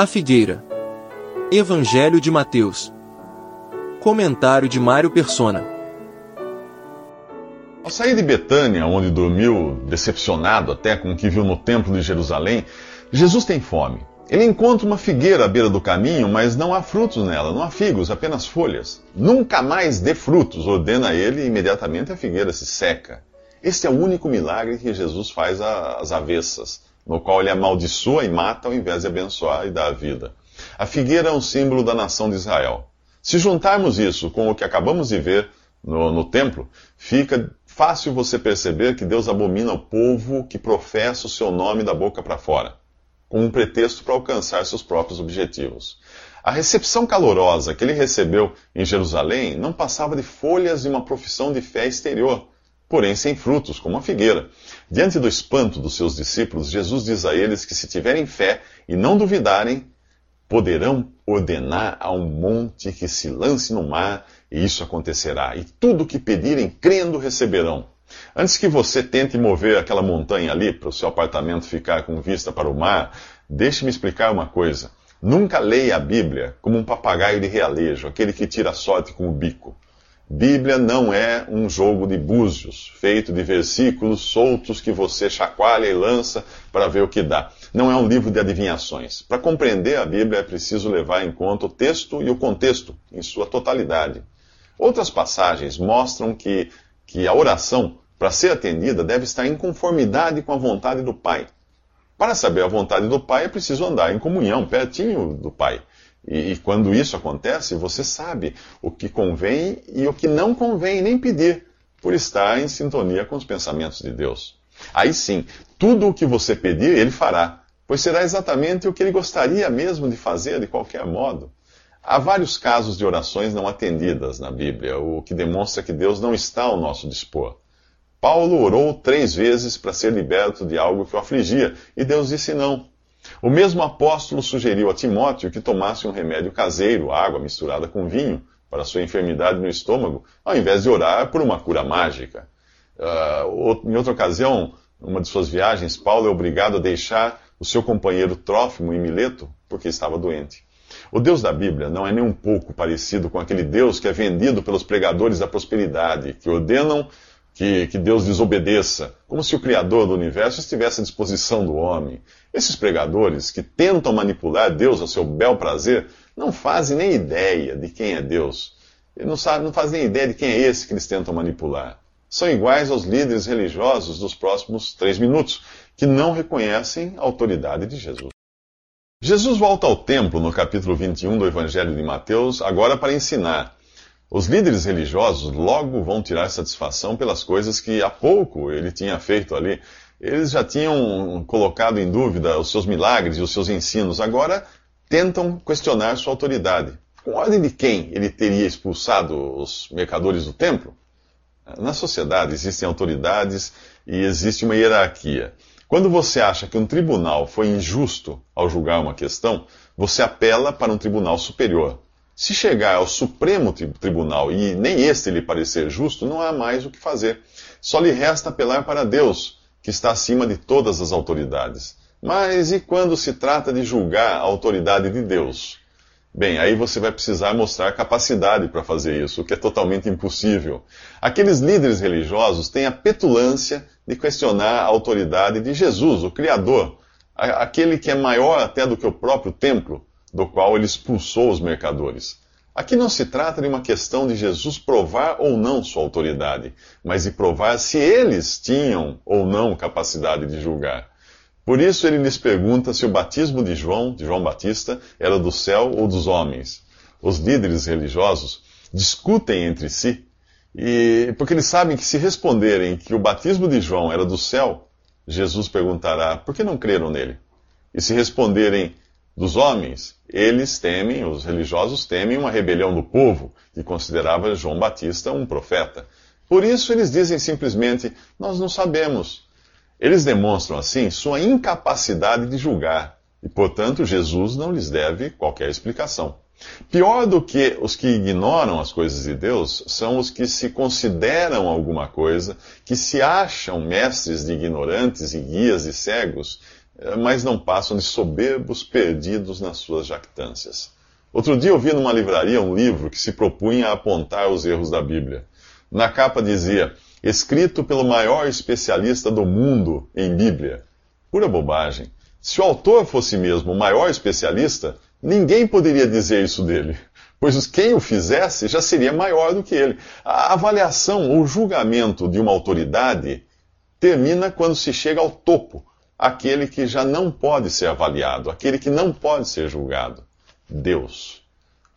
A figueira. Evangelho de Mateus. Comentário de Mário Persona. Ao sair de Betânia, onde dormiu, decepcionado até com o que viu no templo de Jerusalém, Jesus tem fome. Ele encontra uma figueira à beira do caminho, mas não há frutos nela, não há figos, apenas folhas. Nunca mais dê frutos, ordena ele, e imediatamente a figueira se seca. Este é o único milagre que Jesus faz às avessas, no qual ele amaldiçoa e mata ao invés de abençoar e dar a vida. A figueira é um símbolo da nação de Israel. Se juntarmos isso com o que acabamos de ver no, no templo, fica fácil você perceber que Deus abomina o povo que professa o seu nome da boca para fora com um pretexto para alcançar seus próprios objetivos. A recepção calorosa que ele recebeu em Jerusalém não passava de folhas de uma profissão de fé exterior, porém sem frutos, como a figueira. Diante do espanto dos seus discípulos, Jesus diz a eles que se tiverem fé e não duvidarem, poderão ordenar a um monte que se lance no mar, e isso acontecerá. E tudo o que pedirem, crendo, receberão. Antes que você tente mover aquela montanha ali para o seu apartamento ficar com vista para o mar, deixe-me explicar uma coisa. Nunca leia a Bíblia como um papagaio de realejo, aquele que tira sorte com o bico. Bíblia não é um jogo de búzios, feito de versículos soltos que você chacoalha e lança para ver o que dá. Não é um livro de adivinhações. Para compreender a Bíblia é preciso levar em conta o texto e o contexto em sua totalidade. Outras passagens mostram que, que a oração para ser atendida, deve estar em conformidade com a vontade do Pai. Para saber a vontade do Pai, é preciso andar em comunhão, pertinho do Pai. E, e, quando isso acontece, você sabe o que convém e o que não convém nem pedir, por estar em sintonia com os pensamentos de Deus. Aí sim, tudo o que você pedir, Ele fará, pois será exatamente o que Ele gostaria mesmo de fazer de qualquer modo. Há vários casos de orações não atendidas na Bíblia, o que demonstra que Deus não está ao nosso dispor. Paulo orou três vezes para ser liberto de algo que o afligia, e Deus disse não. O mesmo apóstolo sugeriu a Timóteo que tomasse um remédio caseiro, água misturada com vinho, para sua enfermidade no estômago, ao invés de orar por uma cura mágica. Uh, em outra ocasião, numa de suas viagens, Paulo é obrigado a deixar o seu companheiro Trófimo em Mileto porque estava doente. O Deus da Bíblia não é nem um pouco parecido com aquele Deus que é vendido pelos pregadores da prosperidade, que ordenam que, que Deus desobedeça, como se o Criador do universo estivesse à disposição do homem. Esses pregadores que tentam manipular Deus ao seu bel prazer não fazem nem ideia de quem é Deus. Eles não, sabem, não fazem nem ideia de quem é esse que eles tentam manipular. São iguais aos líderes religiosos dos próximos três minutos, que não reconhecem a autoridade de Jesus. Jesus volta ao templo no capítulo 21 do Evangelho de Mateus, agora para ensinar. Os líderes religiosos logo vão tirar satisfação pelas coisas que há pouco ele tinha feito ali. Eles já tinham colocado em dúvida os seus milagres e os seus ensinos, agora tentam questionar sua autoridade. Com ordem de quem ele teria expulsado os mercadores do templo? Na sociedade existem autoridades e existe uma hierarquia. Quando você acha que um tribunal foi injusto ao julgar uma questão, você apela para um tribunal superior. Se chegar ao Supremo Tribunal e nem este lhe parecer justo, não há mais o que fazer. Só lhe resta apelar para Deus, que está acima de todas as autoridades. Mas e quando se trata de julgar a autoridade de Deus? Bem, aí você vai precisar mostrar capacidade para fazer isso, o que é totalmente impossível. Aqueles líderes religiosos têm a petulância de questionar a autoridade de Jesus, o Criador, aquele que é maior até do que o próprio templo do qual ele expulsou os mercadores. Aqui não se trata de uma questão de Jesus provar ou não sua autoridade, mas de provar se eles tinham ou não capacidade de julgar. Por isso ele lhes pergunta se o batismo de João, de João Batista, era do céu ou dos homens. Os líderes religiosos discutem entre si, e porque eles sabem que se responderem que o batismo de João era do céu, Jesus perguntará: por que não creram nele? E se responderem dos homens. Eles temem, os religiosos temem uma rebelião do povo, que considerava João Batista um profeta. Por isso eles dizem simplesmente: Nós não sabemos. Eles demonstram assim sua incapacidade de julgar, e portanto Jesus não lhes deve qualquer explicação. Pior do que os que ignoram as coisas de Deus são os que se consideram alguma coisa, que se acham mestres de ignorantes e guias de cegos mas não passam de soberbos perdidos nas suas jactâncias. Outro dia eu vi numa livraria um livro que se propunha a apontar os erros da Bíblia. Na capa dizia: escrito pelo maior especialista do mundo em Bíblia. Pura bobagem. Se o autor fosse mesmo o maior especialista, ninguém poderia dizer isso dele, pois quem o fizesse já seria maior do que ele. A avaliação ou julgamento de uma autoridade termina quando se chega ao topo, aquele que já não pode ser avaliado, aquele que não pode ser julgado. Deus.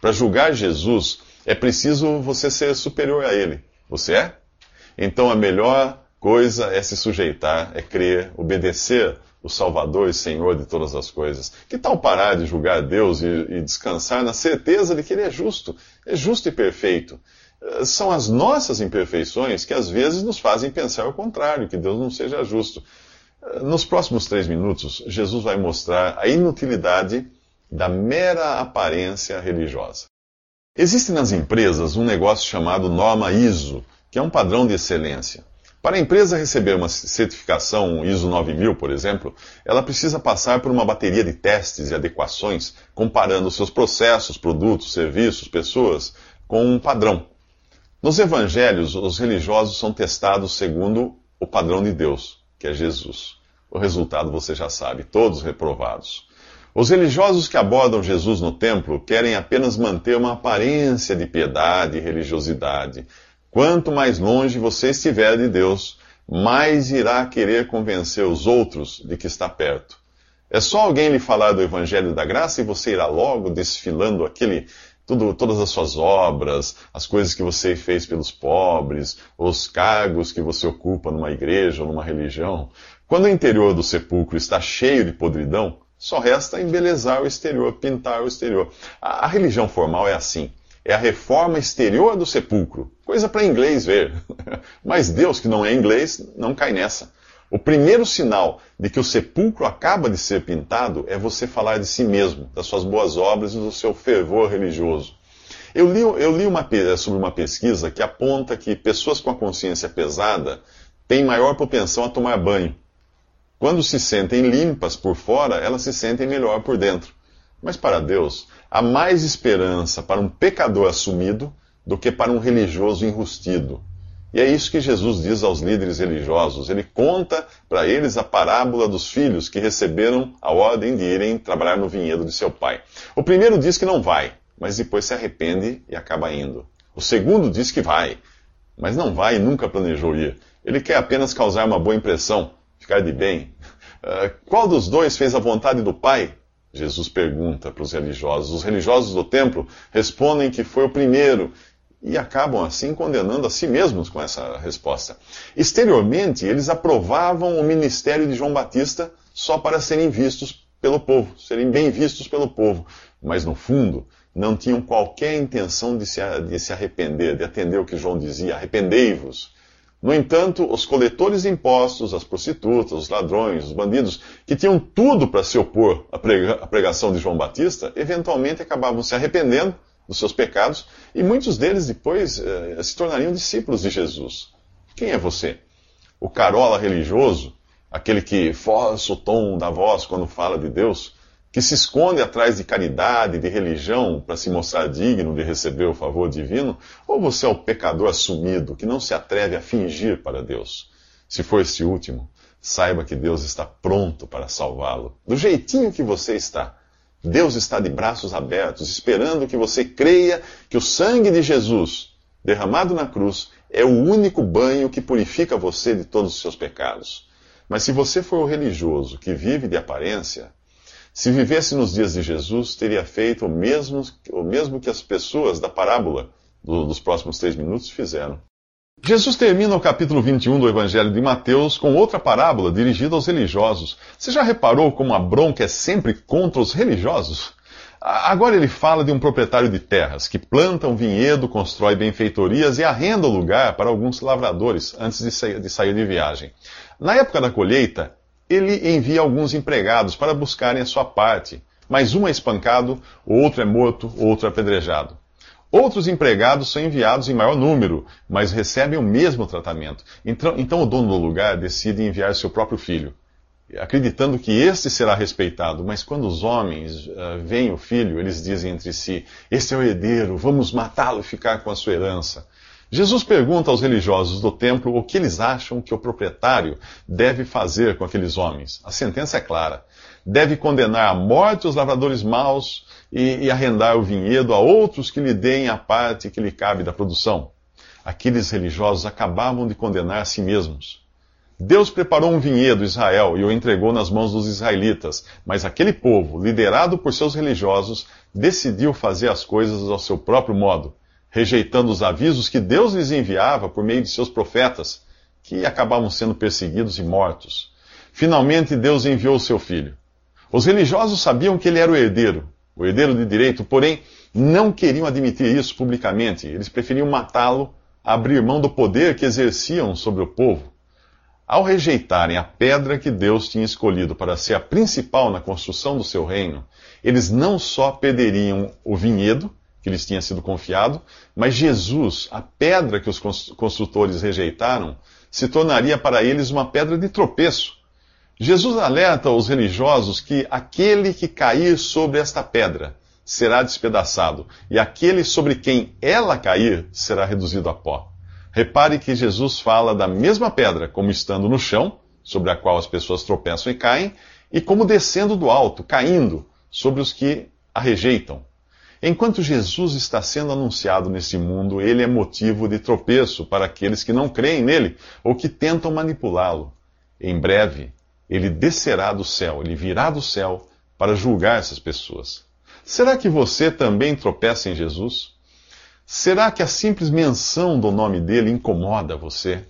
Para julgar Jesus, é preciso você ser superior a ele. Você é? Então a melhor coisa é se sujeitar, é crer, obedecer o Salvador e Senhor de todas as coisas. Que tal parar de julgar Deus e, e, descansar na certeza de que Ele é justo, é justo e perfeito? São as nossas imperfeições que às vezes nos fazem pensar o contrário, que Deus não seja justo. Nos próximos três minutos, Jesus vai mostrar a inutilidade da mera aparência religiosa. Existe nas empresas um negócio chamado norma ISO, que é um padrão de excelência. Para a empresa receber uma certificação ISO 9000, por exemplo, ela precisa passar por uma bateria de testes e adequações, comparando seus processos, produtos, serviços, pessoas com um padrão. Nos evangelhos, os religiosos são testados segundo o padrão de Deus, que é Jesus. O resultado você já sabe, todos reprovados. Os religiosos que abordam Jesus no templo querem apenas manter uma aparência de piedade e religiosidade. Quanto mais longe você estiver de Deus, mais irá querer convencer os outros de que está perto. É só alguém lhe falar do Evangelho da Graça e você irá logo desfilando aquele, tudo, todas as suas obras, as coisas que você fez pelos pobres, os cargos que você ocupa numa igreja ou numa religião. Quando o interior do sepulcro está cheio de podridão, só resta embelezar o exterior, pintar o exterior. A, a religião formal é assim. É a reforma exterior do sepulcro. Coisa para inglês ver. Mas Deus, que não é inglês, não cai nessa. O primeiro sinal de que o sepulcro acaba de ser pintado é você falar de si mesmo, das suas boas obras e do seu fervor religioso. Eu li, eu li uma, sobre uma pesquisa que aponta que pessoas com a consciência pesada têm maior propensão a tomar banho. Quando se sentem limpas por fora, elas se sentem melhor por dentro. Mas para Deus, há mais esperança para um pecador assumido do que para um religioso enrustido. E é isso que Jesus diz aos líderes religiosos. Ele conta para eles a parábola dos filhos que receberam a ordem de irem trabalhar no vinhedo de seu pai. O primeiro diz que não vai, mas depois se arrepende e acaba indo. O segundo diz que vai, mas não vai e nunca planejou ir. Ele quer apenas causar uma boa impressão ficar de bem. Uh, qual dos dois fez a vontade do Pai? Jesus pergunta para os religiosos. Os religiosos do templo respondem que foi o primeiro e acabam assim condenando a si mesmos com essa resposta. Exteriormente, eles aprovavam o ministério de João Batista só para serem vistos pelo povo, serem bem vistos pelo povo, mas no fundo não tinham qualquer intenção de se, de se arrepender, de atender o que João dizia: arrependei-vos. No entanto, os coletores de impostos, as prostitutas, os ladrões, os bandidos, que tinham tudo para se opor à pregação de João Batista, eventualmente acabavam se arrependendo dos seus pecados e muitos deles depois eh, se tornariam discípulos de Jesus. Quem é você? O carola religioso, aquele que força o tom da voz quando fala de Deus? que se esconde atrás de caridade, de religião, para se mostrar digno de receber o favor divino, ou você é o pecador assumido, que não se atreve a fingir para Deus? Se for este último, saiba que Deus está pronto para salvá-lo, do jeitinho que você está. Deus está de braços abertos, esperando que você creia que o sangue de Jesus, derramado na cruz, é o único banho que purifica você de todos os seus pecados. Mas se você for o religioso que vive de aparência, se vivesse nos dias de Jesus, teria feito o mesmo, o mesmo que as pessoas da parábola do, dos próximos três minutos fizeram. Jesus termina o capítulo 21 do Evangelho de Mateus com outra parábola dirigida aos religiosos. Você já reparou como a bronca é sempre contra os religiosos? Agora ele fala de um proprietário de terras que planta um vinhedo, constrói benfeitorias e arrenda o lugar para alguns lavradores antes de sair de, viagem. Na época da colheita, ele envia alguns empregados para buscarem a sua parte, mas um é espancado, outro é morto, outro é apedrejado. Outros empregados são enviados em maior número, mas recebem o mesmo tratamento. Então, então o dono do lugar decide enviar seu próprio filho. acreditando que este será respeitado. Mas quando os homens uh, veem o filho, eles dizem entre si: Este é o herdeiro, vamos matá-lo e ficar com a sua herança. Jesus pergunta aos religiosos do templo o que eles acham que o proprietário deve fazer com aqueles homens. A sentença é clara. Deve condenar à morte os lavradores maus e, e arrendar o vinhedo a outros que lhe deem a parte que lhe cabe da produção. Aqueles religiosos acabavam de condenar a si mesmos. Deus preparou um vinhedo, Israel, e o entregou nas mãos dos israelitas, mas aquele povo, liderado por seus religiosos, decidiu fazer as coisas ao seu próprio modo, rejeitando os avisos que Deus lhes enviava por meio de seus profetas, que acabavam sendo perseguidos e mortos. Finalmente, Deus enviou o seu filho. Os religiosos sabiam que ele era o herdeiro, o herdeiro de direito, porém não queriam admitir isso publicamente. Eles preferiam matá-lo, abrir mão do poder que exerciam sobre o povo. Ao rejeitarem a pedra que Deus tinha escolhido para ser a principal na construção do seu reino, eles não só perderiam o vinhedo que lhes tinha sido confiado, mas Jesus, a pedra que os construtores rejeitaram, se tornaria para eles uma pedra de tropeço. Jesus alerta os religiosos que aquele que cair sobre esta pedra será despedaçado, e aquele sobre quem ela cair será reduzido a pó. Repare que Jesus fala da mesma pedra como estando no chão, sobre a qual as pessoas tropeçam e caem, e como descendo do alto, caindo sobre os que a rejeitam. Enquanto Jesus está sendo anunciado nesse mundo, ele é motivo de tropeço para aqueles que não creem nele ou que tentam manipulá-lo. Em breve, ele descerá do céu, ele virá do céu para julgar essas pessoas. Será que você também tropeça em Jesus? Será que a simples menção do nome dele incomoda você?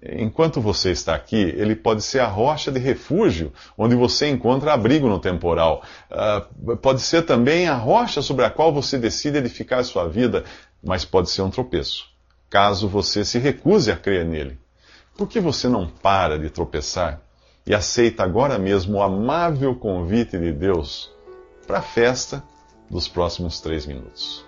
Enquanto você está aqui, ele pode ser a rocha de refúgio, onde você encontra abrigo no temporal. Uh, pode ser também a rocha sobre a qual você decide edificar sua vida, mas pode ser um tropeço, caso você se recuse a crer nele. Por que você não para de tropeçar e aceita agora mesmo o amável convite de Deus para a festa dos próximos três minutos?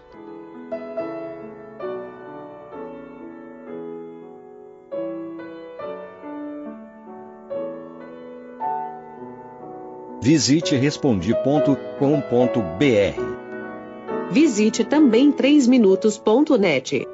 Visite respondi.com.br. Visite também 3minutos.net.